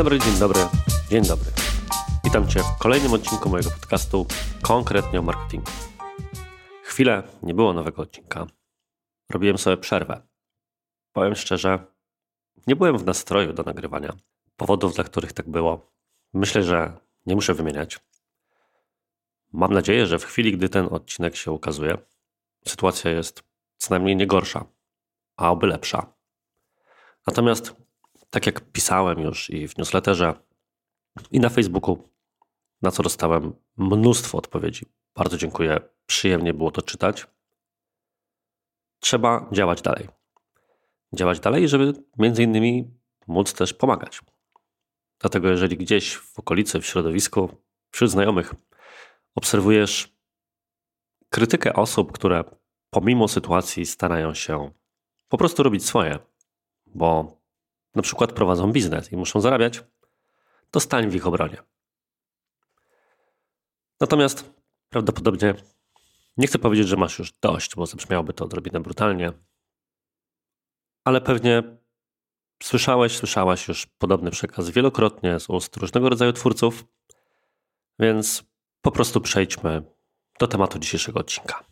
dobry, dzień dobry, dzień dobry. Witam Cię w kolejnym odcinku mojego podcastu konkretnie o marketingu. Chwilę nie było nowego odcinka. Robiłem sobie przerwę. Powiem szczerze, nie byłem w nastroju do nagrywania. Powodów, dla których tak było, myślę, że nie muszę wymieniać. Mam nadzieję, że w chwili, gdy ten odcinek się ukazuje, sytuacja jest co najmniej nie gorsza, a oby lepsza. Natomiast, tak jak pisałem już i w newsletterze, i na Facebooku, na co dostałem mnóstwo odpowiedzi. Bardzo dziękuję, przyjemnie było to czytać. Trzeba działać dalej. Działać dalej, żeby między innymi móc też pomagać. Dlatego, jeżeli gdzieś w okolicy, w środowisku, wśród znajomych obserwujesz krytykę osób, które pomimo sytuacji starają się po prostu robić swoje, bo na przykład prowadzą biznes i muszą zarabiać, to stań w ich obronie. Natomiast prawdopodobnie nie chcę powiedzieć, że masz już dość, bo zabrzmiałoby to odrobinę brutalnie, ale pewnie słyszałeś, słyszałaś już podobny przekaz wielokrotnie z ust różnego rodzaju twórców, więc po prostu przejdźmy do tematu dzisiejszego odcinka.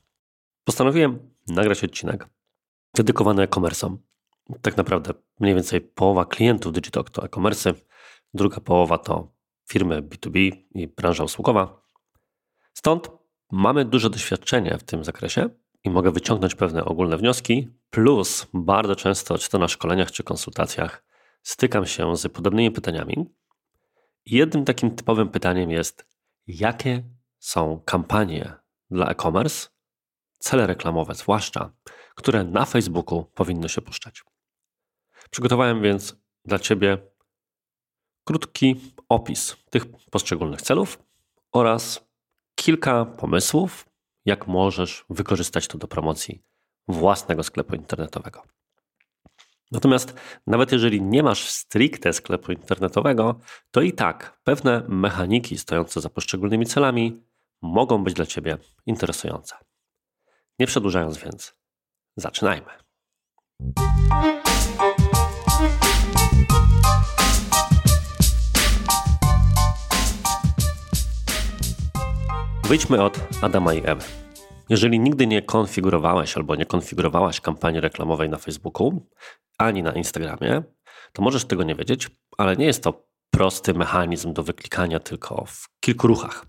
Postanowiłem nagrać odcinek dedykowany e-commerce'om. Tak naprawdę mniej więcej połowa klientów Digitalk to e-commerce, druga połowa to firmy B2B i branża usługowa. Stąd mamy duże doświadczenie w tym zakresie i mogę wyciągnąć pewne ogólne wnioski, plus bardzo często, czy to na szkoleniach, czy konsultacjach, stykam się z podobnymi pytaniami. Jednym takim typowym pytaniem jest, jakie są kampanie dla e-commerce, cele reklamowe zwłaszcza, które na Facebooku powinny się puszczać. Przygotowałem więc dla Ciebie krótki opis tych poszczególnych celów oraz kilka pomysłów, jak możesz wykorzystać to do promocji własnego sklepu internetowego. Natomiast nawet jeżeli nie masz stricte sklepu internetowego, to i tak pewne mechaniki stojące za poszczególnymi celami mogą być dla Ciebie interesujące. Nie przedłużając więc, zaczynajmy. Wyjdźmy od Adama i Ewy. Jeżeli nigdy nie konfigurowałeś albo nie konfigurowałaś kampanii reklamowej na Facebooku ani na Instagramie, to możesz tego nie wiedzieć, ale nie jest to prosty mechanizm do wyklikania tylko w kilku ruchach.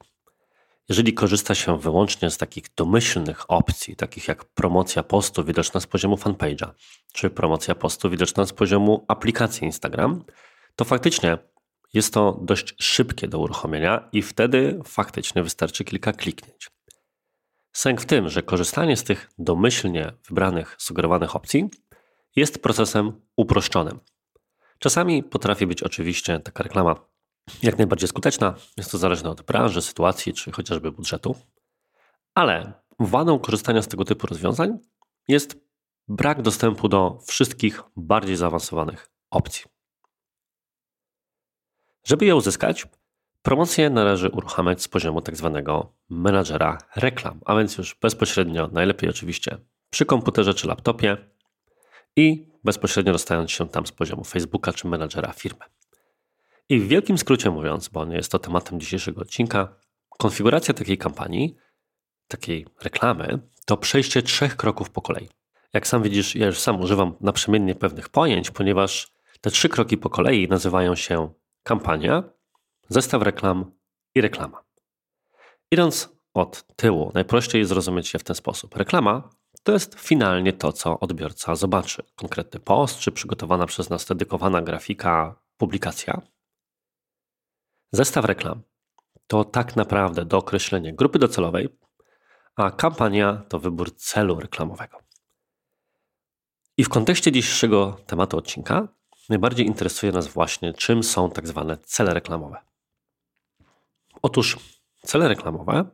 Jeżeli korzysta się wyłącznie z takich domyślnych opcji, takich jak promocja postu widoczna z poziomu fanpage'a, czy promocja postu widoczna z poziomu aplikacji Instagram, to faktycznie jest to dość szybkie do uruchomienia i wtedy faktycznie wystarczy kilka kliknięć. Sęk w tym, że korzystanie z tych domyślnie wybranych, sugerowanych opcji jest procesem uproszczonym. Czasami potrafi być oczywiście taka reklama jak najbardziej skuteczna, jest to zależne od branży, sytuacji czy chociażby budżetu, ale wadą korzystania z tego typu rozwiązań jest brak dostępu do wszystkich bardziej zaawansowanych opcji. Żeby je uzyskać, promocję należy uruchamiać z poziomu tzw. Tak menadżera reklam, a więc już bezpośrednio, najlepiej oczywiście przy komputerze czy laptopie i bezpośrednio dostając się tam z poziomu Facebooka czy menadżera firmy. I w wielkim skrócie mówiąc, bo nie jest to tematem dzisiejszego odcinka, konfiguracja takiej kampanii, takiej reklamy, to przejście trzech kroków po kolei. Jak sam widzisz, ja już sam używam naprzemiennie pewnych pojęć, ponieważ te trzy kroki po kolei nazywają się kampania, zestaw reklam i reklama. Idąc od tyłu, najprościej zrozumieć się w ten sposób. Reklama to jest finalnie to, co odbiorca zobaczy. Konkretny post, czy przygotowana przez nas dedykowana grafika, publikacja. Zestaw reklam to tak naprawdę dookreślenie grupy docelowej, a kampania to wybór celu reklamowego. I w kontekście dzisiejszego tematu odcinka najbardziej interesuje nas właśnie, czym są tak zwane cele reklamowe. Otóż cele reklamowe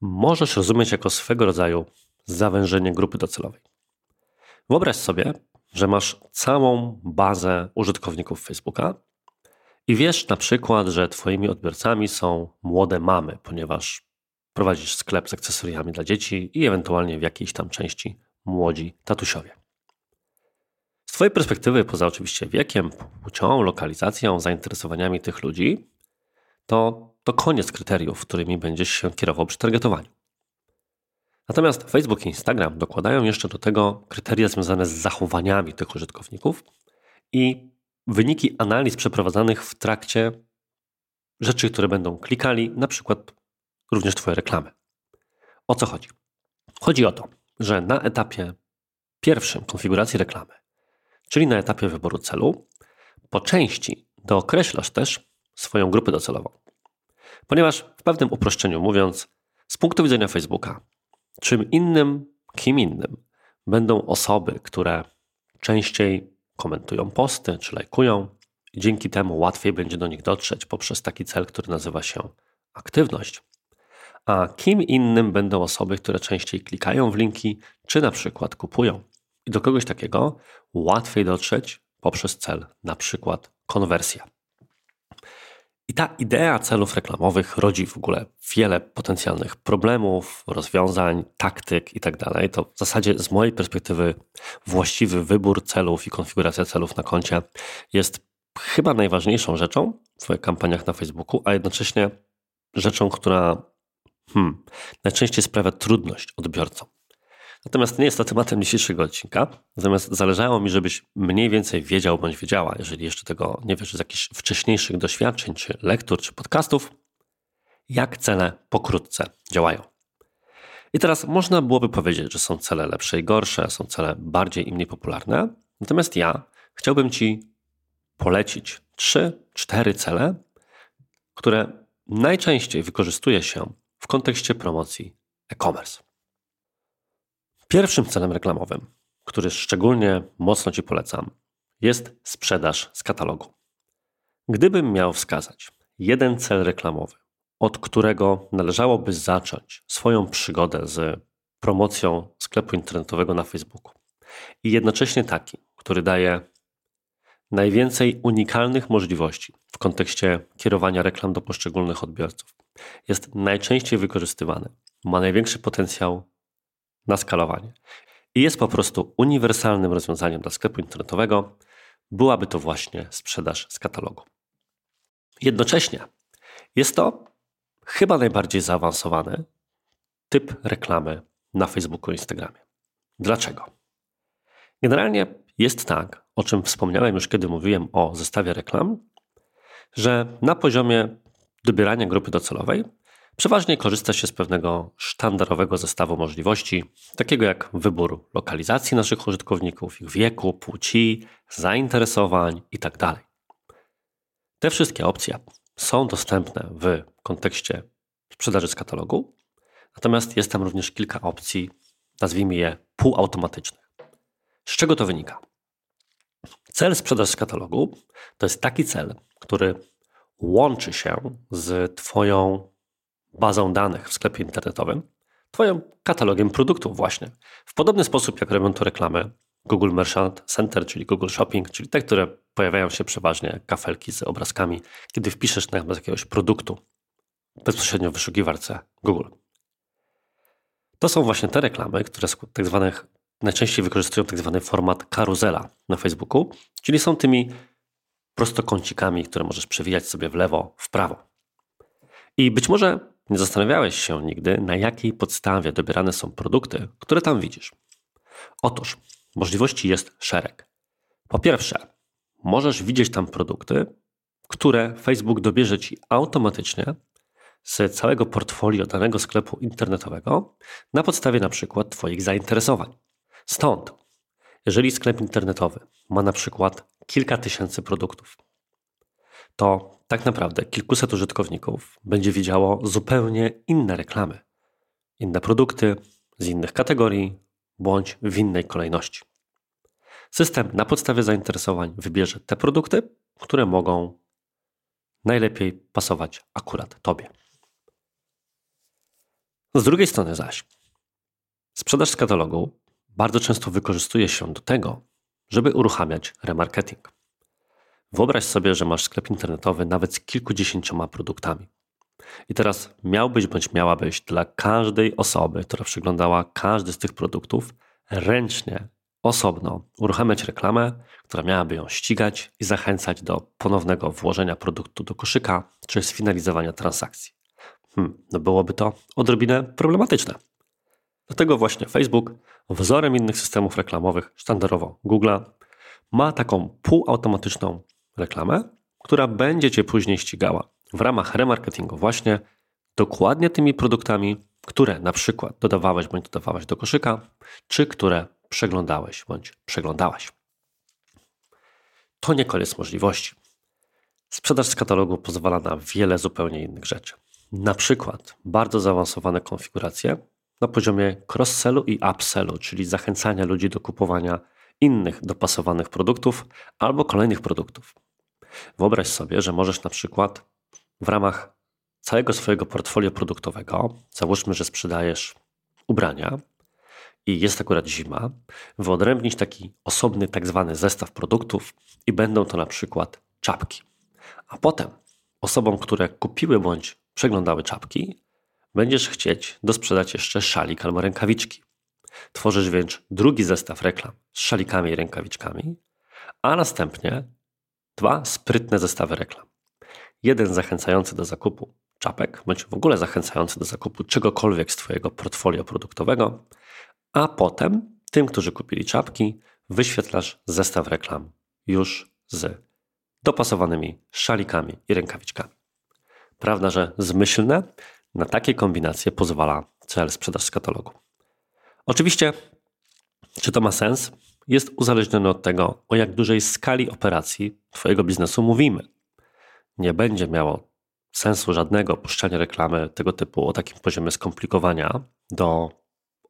możesz rozumieć jako swego rodzaju zawężenie grupy docelowej. Wyobraź sobie, że masz całą bazę użytkowników Facebooka i wiesz na przykład, że Twoimi odbiorcami są młode mamy, ponieważ prowadzisz sklep z akcesoriami dla dzieci i ewentualnie w jakiejś tam części młodzi tatusiowie. Twojej perspektywy, poza oczywiście wiekiem, płcią, lokalizacją, zainteresowaniami tych ludzi, to, to koniec kryteriów, którymi będziesz się kierował przy targetowaniu. Natomiast Facebook i Instagram dokładają jeszcze do tego kryteria związane z zachowaniami tych użytkowników i wyniki analiz przeprowadzanych w trakcie rzeczy, które będą klikali, na przykład również Twoje reklamy. O co chodzi? Chodzi o to, że na etapie pierwszym konfiguracji reklamy, czyli na etapie wyboru celu, po części dookreślasz też swoją grupę docelową. Ponieważ w pewnym uproszczeniu mówiąc, z punktu widzenia Facebooka, czym innym, kim innym będą osoby, które częściej komentują posty czy lajkują, i dzięki temu łatwiej będzie do nich dotrzeć poprzez taki cel, który nazywa się aktywność. A kim innym będą osoby, które częściej klikają w linki, czy na przykład kupują. I do kogoś takiego łatwiej dotrzeć poprzez cel, na przykład konwersja. I ta idea celów reklamowych rodzi w ogóle wiele potencjalnych problemów, rozwiązań, taktyk itd. Tak to w zasadzie z mojej perspektywy właściwy wybór celów i konfiguracja celów na koncie jest chyba najważniejszą rzeczą w kampaniach na Facebooku, a jednocześnie rzeczą, która hmm, najczęściej sprawia trudność odbiorcom. Natomiast nie jest to tematem dzisiejszego odcinka, natomiast zależało mi, żebyś mniej więcej wiedział bądź wiedziała, jeżeli jeszcze tego nie wiesz z jakichś wcześniejszych doświadczeń, czy lektur, czy podcastów, jak cele pokrótce działają. I teraz można byłoby powiedzieć, że są cele lepsze i gorsze, są cele bardziej i mniej popularne, natomiast ja chciałbym Ci polecić trzy, cztery cele, które najczęściej wykorzystuje się w kontekście promocji e-commerce. Pierwszym celem reklamowym, który szczególnie mocno Ci polecam, jest sprzedaż z katalogu. Gdybym miał wskazać jeden cel reklamowy, od którego należałoby zacząć swoją przygodę z promocją sklepu internetowego na Facebooku, i jednocześnie taki, który daje najwięcej unikalnych możliwości w kontekście kierowania reklam do poszczególnych odbiorców, jest najczęściej wykorzystywany, ma największy potencjał na skalowanie i jest po prostu uniwersalnym rozwiązaniem dla sklepu internetowego, byłaby to właśnie sprzedaż z katalogu. Jednocześnie jest to chyba najbardziej zaawansowany typ reklamy na Facebooku i Instagramie. Dlaczego? Generalnie jest tak, o czym wspomniałem już kiedy mówiłem o zestawie reklam, że na poziomie dobierania grupy docelowej Przeważnie korzysta się z pewnego sztandarowego zestawu możliwości, takiego jak wybór lokalizacji naszych użytkowników, ich wieku, płci, zainteresowań itd. Tak Te wszystkie opcje są dostępne w kontekście sprzedaży z katalogu, natomiast jest tam również kilka opcji, nazwijmy je półautomatycznych. Z czego to wynika? Cel sprzedaż z katalogu to jest taki cel, który łączy się z Twoją bazą danych w sklepie internetowym, Twoim katalogiem produktów właśnie. W podobny sposób jak robią to reklamy Google Merchant Center, czyli Google Shopping, czyli te, które pojawiają się przeważnie kafelki z obrazkami, kiedy wpiszesz na jakiegoś produktu bezpośrednio w wyszukiwarce Google. To są właśnie te reklamy, które tak zwanych, najczęściej wykorzystują tak zwany format karuzela na Facebooku, czyli są tymi prostokącikami, które możesz przewijać sobie w lewo, w prawo. I być może nie zastanawiałeś się nigdy, na jakiej podstawie dobierane są produkty, które tam widzisz. Otóż możliwości jest szereg. Po pierwsze, możesz widzieć tam produkty, które Facebook dobierze ci automatycznie z całego portfolio danego sklepu internetowego na podstawie na przykład Twoich zainteresowań. Stąd, jeżeli sklep internetowy ma na przykład kilka tysięcy produktów, to tak naprawdę kilkuset użytkowników będzie widziało zupełnie inne reklamy, inne produkty z innych kategorii bądź w innej kolejności. System na podstawie zainteresowań wybierze te produkty, które mogą najlepiej pasować akurat Tobie. Z drugiej strony zaś, sprzedaż z katalogu bardzo często wykorzystuje się do tego, żeby uruchamiać remarketing. Wyobraź sobie, że masz sklep internetowy nawet z kilkudziesięcioma produktami. I teraz miałbyś bądź miałabyś dla każdej osoby, która przeglądała każdy z tych produktów, ręcznie osobno uruchamiać reklamę, która miałaby ją ścigać i zachęcać do ponownego włożenia produktu do koszyka czy sfinalizowania transakcji. Hmm, no byłoby to odrobinę problematyczne. Dlatego właśnie Facebook, wzorem innych systemów reklamowych, standardowo Google'a, ma taką półautomatyczną reklamę, która będzie Cię później ścigała w ramach remarketingu właśnie dokładnie tymi produktami, które na przykład dodawałeś bądź dodawałaś do koszyka, czy które przeglądałeś bądź przeglądałaś. To nie koniec możliwości. Sprzedaż z katalogu pozwala na wiele zupełnie innych rzeczy. Na przykład bardzo zaawansowane konfiguracje na poziomie cross-sellu i upsellu, czyli zachęcania ludzi do kupowania innych dopasowanych produktów albo kolejnych produktów. Wyobraź sobie, że możesz na przykład w ramach całego swojego portfolio produktowego, załóżmy, że sprzedajesz ubrania i jest akurat zima, wyodrębnić taki osobny tak zwany zestaw produktów i będą to na przykład czapki. A potem osobom, które kupiły bądź przeglądały czapki, będziesz chcieć dosprzedać jeszcze szalik albo rękawiczki. Tworzysz więc drugi zestaw reklam z szalikami i rękawiczkami, a następnie dwa sprytne zestawy reklam. Jeden zachęcający do zakupu czapek, bądź w ogóle zachęcający do zakupu czegokolwiek z Twojego portfolio produktowego, a potem tym, którzy kupili czapki, wyświetlasz zestaw reklam już z dopasowanymi szalikami i rękawiczkami. Prawda, że zmyślne? Na takie kombinacje pozwala cel sprzedaż z katalogu. Oczywiście, czy to ma sens? Jest uzależnione od tego, o jak dużej skali operacji Twojego biznesu mówimy. Nie będzie miało sensu żadnego puszczania reklamy tego typu o takim poziomie skomplikowania do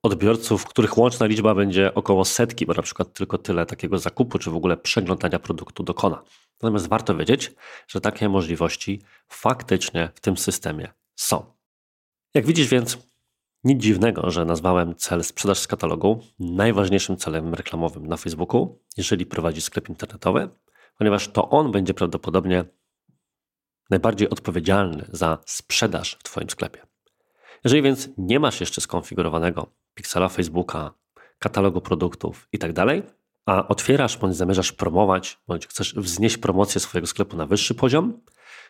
odbiorców, których łączna liczba będzie około setki, bo na przykład tylko tyle takiego zakupu, czy w ogóle przeglądania produktu dokona. Natomiast warto wiedzieć, że takie możliwości faktycznie w tym systemie są. Jak widzisz więc, nic dziwnego, że nazwałem cel sprzedaż z katalogu najważniejszym celem reklamowym na Facebooku, jeżeli prowadzi sklep internetowy, ponieważ to on będzie prawdopodobnie najbardziej odpowiedzialny za sprzedaż w Twoim sklepie. Jeżeli więc nie masz jeszcze skonfigurowanego piksela Facebooka, katalogu produktów itd., tak a otwierasz bądź zamierzasz promować, bądź chcesz wznieść promocję swojego sklepu na wyższy poziom,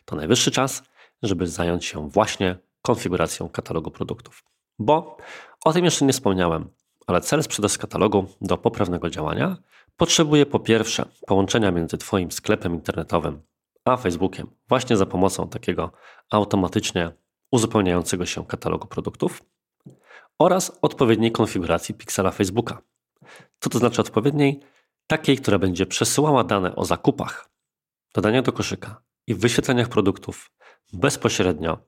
to najwyższy czas, żeby zająć się właśnie konfiguracją katalogu produktów. Bo o tym jeszcze nie wspomniałem, ale cel sprzedaż katalogu do poprawnego działania potrzebuje po pierwsze połączenia między Twoim sklepem internetowym a Facebookiem, właśnie za pomocą takiego automatycznie uzupełniającego się katalogu produktów oraz odpowiedniej konfiguracji piksela Facebooka. Co to znaczy odpowiedniej? Takiej, która będzie przesyłała dane o zakupach, dodaniach do koszyka i wyświetleniach produktów bezpośrednio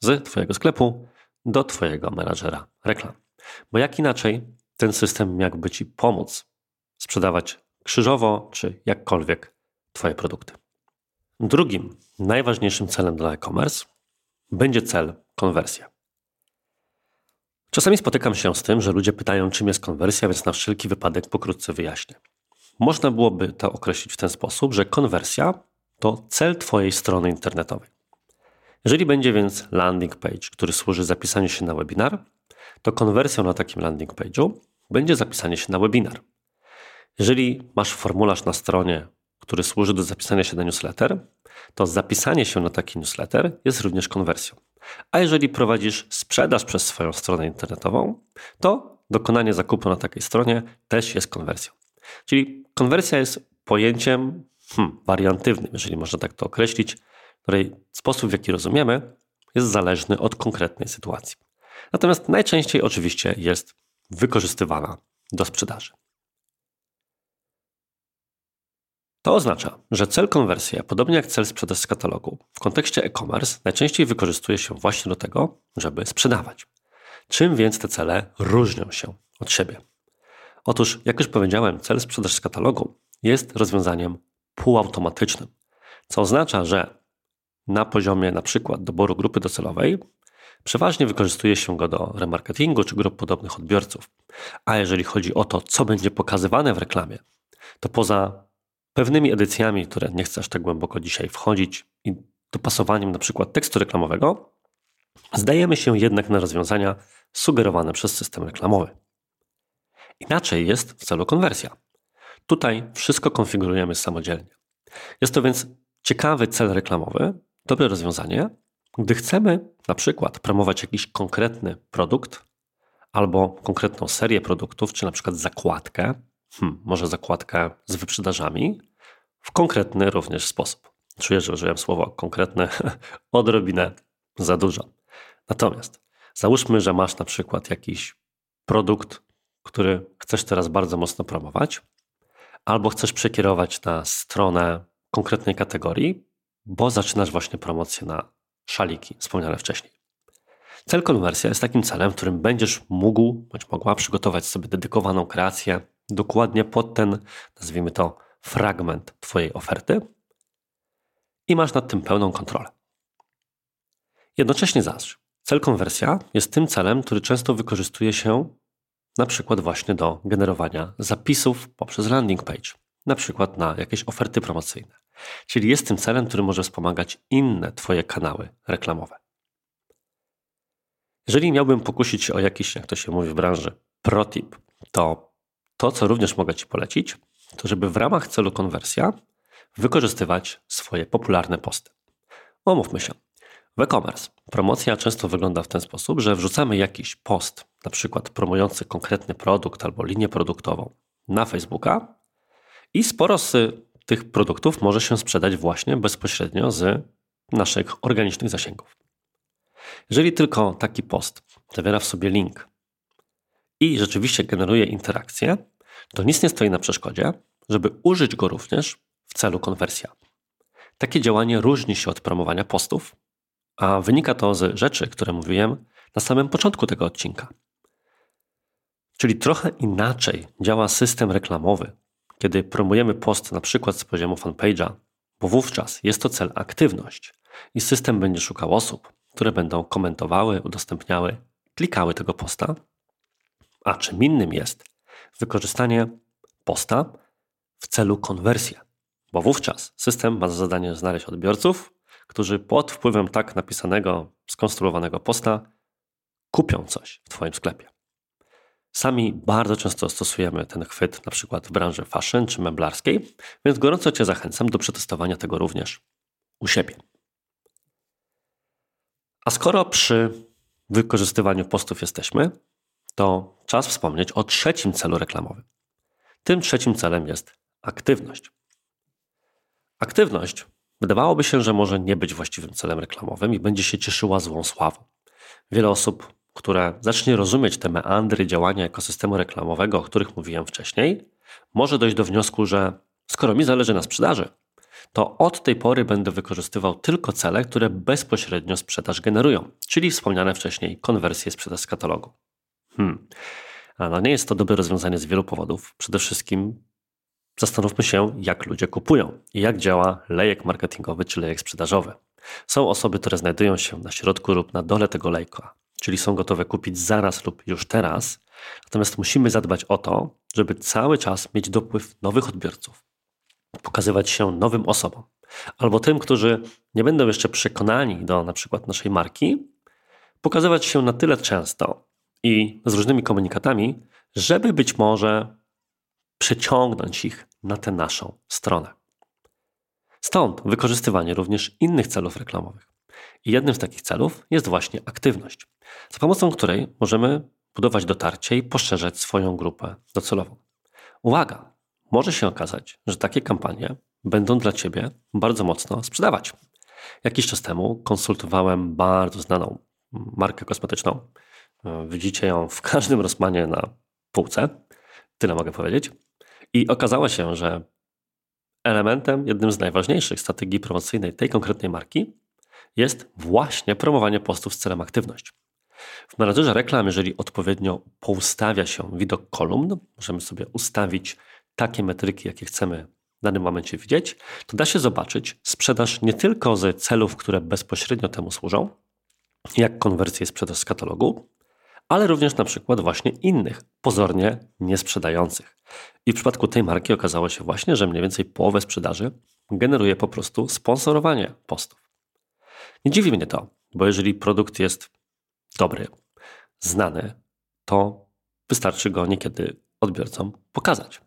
z Twojego sklepu do Twojego menadżera reklam. Bo jak inaczej ten system miałby Ci pomóc sprzedawać krzyżowo czy jakkolwiek Twoje produkty. Drugim najważniejszym celem dla e-commerce będzie cel konwersja. Czasami spotykam się z tym, że ludzie pytają, czym jest konwersja, więc na wszelki wypadek pokrótce wyjaśnię. Można byłoby to określić w ten sposób, że konwersja to cel Twojej strony internetowej. Jeżeli będzie więc landing page, który służy zapisaniu się na webinar, to konwersją na takim landing page'u będzie zapisanie się na webinar. Jeżeli masz formularz na stronie, który służy do zapisania się na newsletter, to zapisanie się na taki newsletter jest również konwersją. A jeżeli prowadzisz sprzedaż przez swoją stronę internetową, to dokonanie zakupu na takiej stronie też jest konwersją. Czyli konwersja jest pojęciem hmm, wariantywnym, jeżeli można tak to określić, której sposób, w jaki rozumiemy, jest zależny od konkretnej sytuacji. Natomiast najczęściej oczywiście jest wykorzystywana do sprzedaży. To oznacza, że cel konwersja, podobnie jak cel sprzedaż z katalogu, w kontekście e-commerce najczęściej wykorzystuje się właśnie do tego, żeby sprzedawać. Czym więc te cele różnią się od siebie? Otóż, jak już powiedziałem, cel sprzedaż z katalogu jest rozwiązaniem półautomatycznym, co oznacza, że na poziomie na przykład doboru grupy docelowej przeważnie wykorzystuje się go do remarketingu czy grup podobnych odbiorców. A jeżeli chodzi o to, co będzie pokazywane w reklamie, to poza pewnymi edycjami, które nie chcesz tak głęboko dzisiaj wchodzić i dopasowaniem na przykład tekstu reklamowego, zdajemy się jednak na rozwiązania sugerowane przez system reklamowy. Inaczej jest w celu konwersja. Tutaj wszystko konfigurujemy samodzielnie. Jest to więc ciekawy cel reklamowy, dobre rozwiązanie, gdy chcemy na przykład promować jakiś konkretny produkt albo konkretną serię produktów, czy na przykład zakładkę, hmm, może zakładkę z wyprzedażami, w konkretny również sposób. Czuję, że użyłem słowa konkretne odrobinę za dużo. Natomiast załóżmy, że masz na przykład jakiś produkt, który chcesz teraz bardzo mocno promować, albo chcesz przekierować na stronę konkretnej kategorii, bo zaczynasz właśnie promocję na szaliki wspomniane wcześniej. Cel konwersja jest takim celem, w którym będziesz mógł bądź mogła przygotować sobie dedykowaną kreację dokładnie pod ten, nazwijmy to, fragment Twojej oferty i masz nad tym pełną kontrolę. Jednocześnie zaś, cel konwersja jest tym celem, który często wykorzystuje się na przykład właśnie do generowania zapisów poprzez landing page, na przykład na jakieś oferty promocyjne. Czyli jest tym celem, który może wspomagać inne Twoje kanały reklamowe. Jeżeli miałbym pokusić się o jakiś, jak to się mówi w branży, protip, to to, co również mogę Ci polecić, to żeby w ramach celu konwersja wykorzystywać swoje popularne posty. Omówmy się. W e-commerce promocja często wygląda w ten sposób, że wrzucamy jakiś post, na przykład promujący konkretny produkt albo linię produktową na Facebooka i sporo z tych produktów może się sprzedać właśnie bezpośrednio z naszych organicznych zasięgów. Jeżeli tylko taki post zawiera w sobie link i rzeczywiście generuje interakcję, to nic nie stoi na przeszkodzie, żeby użyć go również w celu konwersja. Takie działanie różni się od promowania postów, a wynika to z rzeczy, które mówiłem na samym początku tego odcinka. Czyli trochę inaczej działa system reklamowy, kiedy promujemy post na przykład z poziomu fanpage'a, bo wówczas jest to cel aktywność i system będzie szukał osób, które będą komentowały, udostępniały, klikały tego posta, a czym innym jest wykorzystanie posta w celu konwersji, bo wówczas system ma za zadanie znaleźć odbiorców, którzy pod wpływem tak napisanego, skonstruowanego posta kupią coś w Twoim sklepie. Sami bardzo często stosujemy ten chwyt na przykład w branży fashion czy meblarskiej, więc gorąco Cię zachęcam do przetestowania tego również u siebie. A skoro przy wykorzystywaniu postów jesteśmy, to czas wspomnieć o trzecim celu reklamowym. Tym trzecim celem jest aktywność. Aktywność wydawałoby się, że może nie być właściwym celem reklamowym i będzie się cieszyła złą sławą. Wiele osób, które zacznie rozumieć te meandry działania ekosystemu reklamowego, o których mówiłem wcześniej, może dojść do wniosku, że skoro mi zależy na sprzedaży, to od tej pory będę wykorzystywał tylko cele, które bezpośrednio sprzedaż generują, czyli wspomniane wcześniej konwersje sprzedaż z katalogu. Hmm. A no nie jest to dobre rozwiązanie z wielu powodów. Przede wszystkim zastanówmy się, jak ludzie kupują i jak działa lejek marketingowy czy lejek sprzedażowy. Są osoby, które znajdują się na środku lub na dole tego lejka, czyli są gotowe kupić zaraz lub już teraz. Natomiast musimy zadbać o to, żeby cały czas mieć dopływ nowych odbiorców, pokazywać się nowym osobom, albo tym, którzy nie będą jeszcze przekonani do na przykład naszej marki, pokazywać się na tyle często i z różnymi komunikatami, żeby być może przeciągnąć ich na tę naszą stronę. Stąd wykorzystywanie również innych celów reklamowych. I jednym z takich celów jest właśnie aktywność, za pomocą której możemy budować dotarcie i poszerzać swoją grupę docelową. Uwaga! Może się okazać, że takie kampanie będą dla Ciebie bardzo mocno sprzedawać. Jakiś czas temu konsultowałem bardzo znaną markę kosmetyczną. Widzicie ją w każdym Rosmanie na półce. Tyle mogę powiedzieć. I okazało się, że elementem, jednym z najważniejszych strategii promocyjnej tej konkretnej marki jest właśnie promowanie postów z celem aktywność. W menadżerze reklam, jeżeli odpowiednio poustawia się widok kolumn, możemy sobie ustawić takie metryki, jakie chcemy w danym momencie widzieć, to da się zobaczyć sprzedaż nie tylko z celów, które bezpośrednio temu służą, jak konwersję sprzedaż z katalogu, ale również na przykład właśnie innych, pozornie niesprzedających. I w przypadku tej marki okazało się właśnie, że mniej więcej połowę sprzedaży generuje po prostu sponsorowanie postów. Nie dziwi mnie to, bo jeżeli produkt jest dobry, znany, to wystarczy go niekiedy odbiorcom pokazać.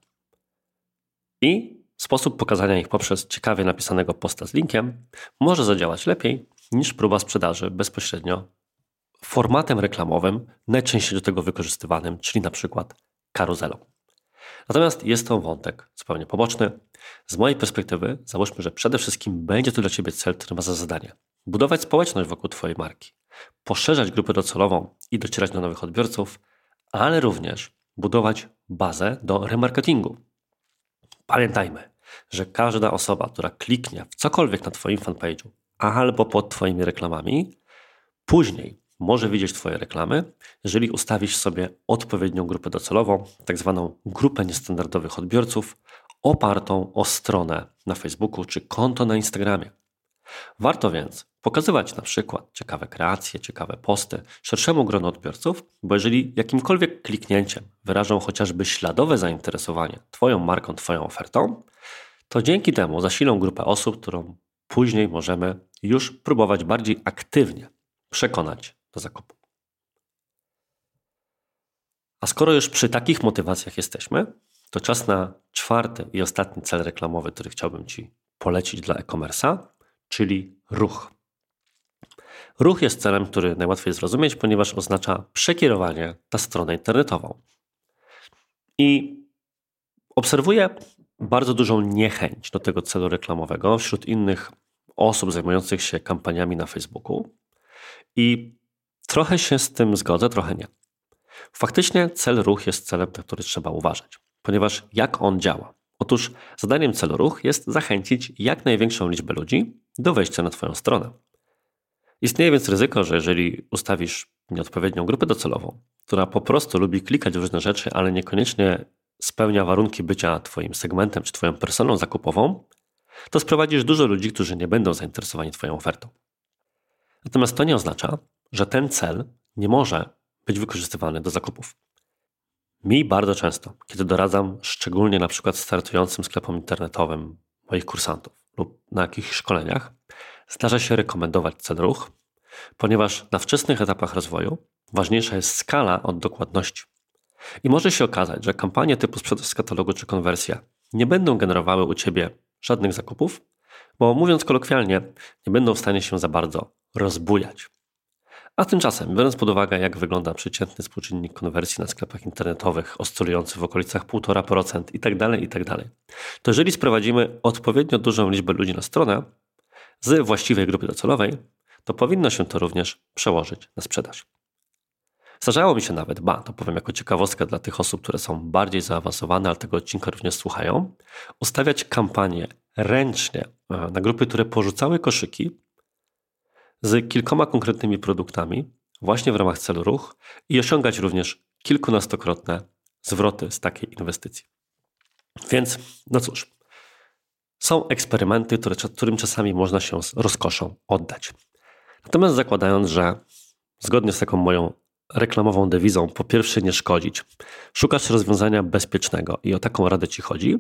I sposób pokazania ich poprzez ciekawie napisanego posta z linkiem może zadziałać lepiej niż próba sprzedaży bezpośrednio formatem reklamowym, najczęściej do tego wykorzystywanym, czyli na przykład karuzelą. Natomiast jest to wątek zupełnie poboczny. Z mojej perspektywy załóżmy, że przede wszystkim będzie to dla Ciebie cel, który ma za zadanie budować społeczność wokół Twojej marki, poszerzać grupę docelową i docierać do nowych odbiorców, ale również budować bazę do remarketingu. Pamiętajmy, że każda osoba, która kliknie w cokolwiek na Twoim fanpage'u albo pod Twoimi reklamami, później może widzieć Twoje reklamy, jeżeli ustawisz sobie odpowiednią grupę docelową, tak zwaną grupę niestandardowych odbiorców, opartą o stronę na Facebooku czy konto na Instagramie. Warto więc pokazywać na przykład ciekawe kreacje, ciekawe posty szerszemu gronu odbiorców, bo jeżeli jakimkolwiek kliknięciem wyrażą chociażby śladowe zainteresowanie Twoją marką, Twoją ofertą, to dzięki temu zasilą grupę osób, którą później możemy już próbować bardziej aktywnie przekonać do zakupu. A skoro już przy takich motywacjach jesteśmy, to czas na czwarty i ostatni cel reklamowy, który chciałbym Ci polecić dla e-commerce'a, czyli ruch. Ruch jest celem, który najłatwiej zrozumieć, ponieważ oznacza przekierowanie na stronę internetową. I obserwuję bardzo dużą niechęć do tego celu reklamowego wśród innych osób zajmujących się kampaniami na Facebooku. I trochę się z tym zgodzę, trochę nie. Faktycznie cel ruch jest celem, na który trzeba uważać, ponieważ jak on działa? Otóż zadaniem celu ruch jest zachęcić jak największą liczbę ludzi do wejścia na Twoją stronę. Istnieje więc ryzyko, że jeżeli ustawisz nieodpowiednią grupę docelową, która po prostu lubi klikać w różne rzeczy, ale niekoniecznie spełnia warunki bycia Twoim segmentem czy Twoją personą zakupową, to sprowadzisz dużo ludzi, którzy nie będą zainteresowani Twoją ofertą. Natomiast to nie oznacza, że ten cel nie może być wykorzystywany do zakupów. Mi bardzo często, kiedy doradzam, szczególnie na przykład startującym sklepom internetowym moich kursantów lub na jakichś szkoleniach, zdarza się rekomendować cel ruch, ponieważ na wczesnych etapach rozwoju ważniejsza jest skala od dokładności. I może się okazać, że kampanie typu sprzedaż z katalogu czy konwersja nie będą generowały u Ciebie żadnych zakupów, bo mówiąc kolokwialnie, nie będą w stanie się za bardzo rozbujać. A tymczasem, biorąc pod uwagę, jak wygląda przeciętny współczynnik konwersji na sklepach internetowych, oscylujący w okolicach 1,5% itd., itd., to jeżeli sprowadzimy odpowiednio dużą liczbę ludzi na stronę z właściwej grupy docelowej, to powinno się to również przełożyć na sprzedaż. Zdarzało mi się nawet, ba, to powiem jako ciekawostkę dla tych osób, które są bardziej zaawansowane, ale tego odcinka również słuchają, ustawiać kampanię ręcznie e, na grupy, które porzucały koszyki z kilkoma konkretnymi produktami, właśnie w ramach celu ruch i osiągać również kilkunastokrotne zwroty z takiej inwestycji. Więc, no cóż, są eksperymenty, które, którym czasami można się z rozkoszą oddać. Natomiast zakładając, że zgodnie z taką moją reklamową dewizą po pierwsze nie szkodzić, szukasz rozwiązania bezpiecznego i o taką radę Ci chodzi,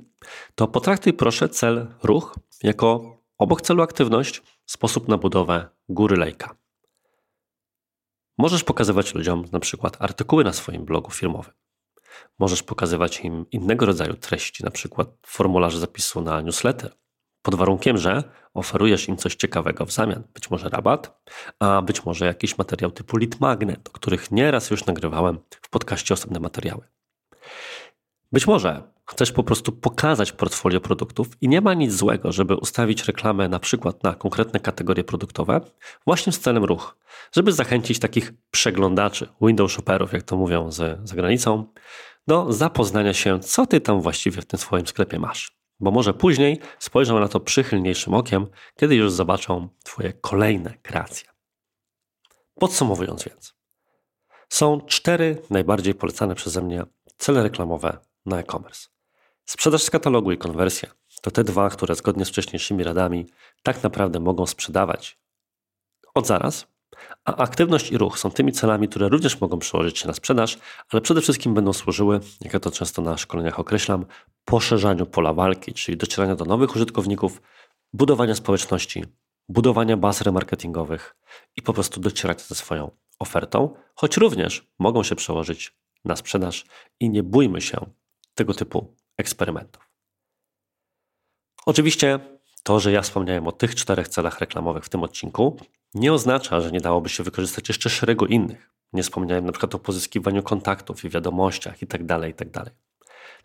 to potraktuj proszę cel ruch jako obok celu aktywność sposób na budowę góry lejka. Możesz pokazywać ludziom na przykład artykuły na swoim blogu firmowym. Możesz pokazywać im innego rodzaju treści, na przykład formularze zapisu na newsletter, pod warunkiem, że oferujesz im coś ciekawego w zamian. Być może rabat, a być może jakiś materiał typu lead magnet, o których nieraz już nagrywałem w podcaście osobne materiały. Być może chcesz po prostu pokazać portfolio produktów i nie ma nic złego, żeby ustawić reklamę na przykład na konkretne kategorie produktowe właśnie z celem ruch, żeby zachęcić takich przeglądaczy, window shopperów, jak to mówią z zagranicą, do zapoznania się, co ty tam właściwie w tym swoim sklepie masz. Bo może później spojrzą na to przychylniejszym okiem, kiedy już zobaczą twoje kolejne kreacje. Podsumowując więc, są cztery najbardziej polecane przeze mnie cele reklamowe na e-commerce. Sprzedaż z katalogu i konwersja to te dwa, które zgodnie z wcześniejszymi radami tak naprawdę mogą sprzedawać od zaraz, a aktywność i ruch są tymi celami, które również mogą przełożyć się na sprzedaż, ale przede wszystkim będą służyły, jak ja to często na szkoleniach określam, poszerzaniu pola walki, czyli docierania do nowych użytkowników, budowania społeczności, budowania baz remarketingowych i po prostu docierać ze swoją ofertą, choć również mogą się przełożyć na sprzedaż i nie bójmy się tego typu eksperymentów. Oczywiście to, że ja wspomniałem o tych czterech celach reklamowych w tym odcinku, nie oznacza, że nie dałoby się wykorzystać jeszcze szeregu innych. Nie wspomniałem na przykład o pozyskiwaniu kontaktów i wiadomościach itd., tak itd. Tak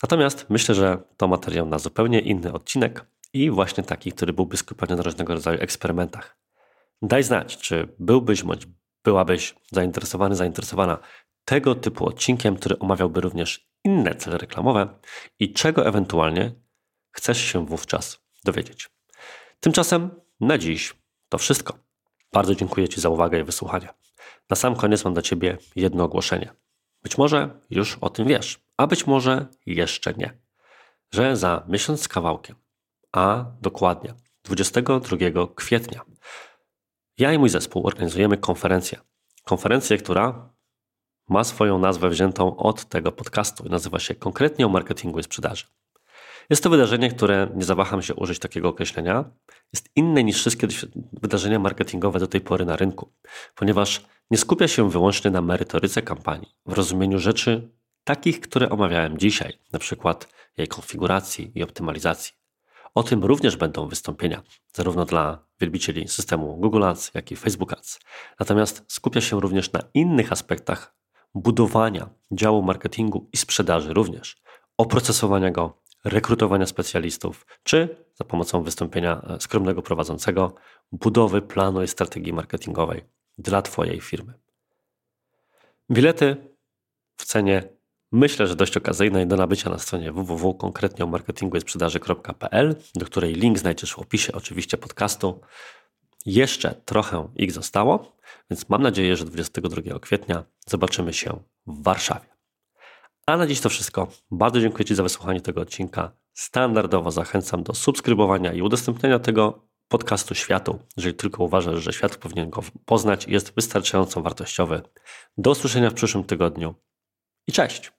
Natomiast myślę, że to materiał na zupełnie inny odcinek i właśnie taki, który byłby skupiony na różnego rodzaju eksperymentach. Daj znać, czy byłbyś bądź byłabyś zainteresowany, zainteresowana tego typu odcinkiem, który omawiałby również inne cele reklamowe i czego ewentualnie chcesz się wówczas dowiedzieć. Tymczasem na dziś to wszystko. Bardzo dziękuję Ci za uwagę i wysłuchanie. Na sam koniec mam dla Ciebie jedno ogłoszenie. Być może już o tym wiesz, a być może jeszcze nie. Że za miesiąc z kawałkiem, a dokładnie 22 kwietnia, ja i mój zespół organizujemy konferencję. Konferencję, która ma swoją nazwę wziętą od tego podcastu i nazywa się konkretnie o marketingu i sprzedaży. Jest to wydarzenie, które nie zawaham się użyć takiego określenia. Jest inne niż wszystkie wydarzenia marketingowe do tej pory na rynku, ponieważ nie skupia się wyłącznie na merytoryce kampanii, w rozumieniu rzeczy takich, które omawiałem dzisiaj, na przykład jej konfiguracji i optymalizacji. O tym również będą wystąpienia, zarówno dla wielbicieli systemu Google Ads, jak i Facebook Ads. Natomiast skupia się również na innych aspektach budowania działu marketingu i sprzedaży również, oprocesowania go, rekrutowania specjalistów, czy za pomocą wystąpienia e, skromnego prowadzącego budowy planu i strategii marketingowej dla Twojej firmy. Bilety w cenie myślę, że dość okazyjnej do nabycia na stronie www konkretnie o marketingu i sprzedaży.pl, do której link znajdziesz w opisie oczywiście podcastu. Jeszcze trochę ich zostało, więc mam nadzieję, że 22 kwietnia zobaczymy się w Warszawie. A na dziś to wszystko. Bardzo dziękuję Ci za wysłuchanie tego odcinka. Standardowo zachęcam do subskrybowania i udostępniania tego podcastu światu, jeżeli tylko uważasz, że świat powinien go poznać jest wystarczająco wartościowy. Do usłyszenia w przyszłym tygodniu i cześć!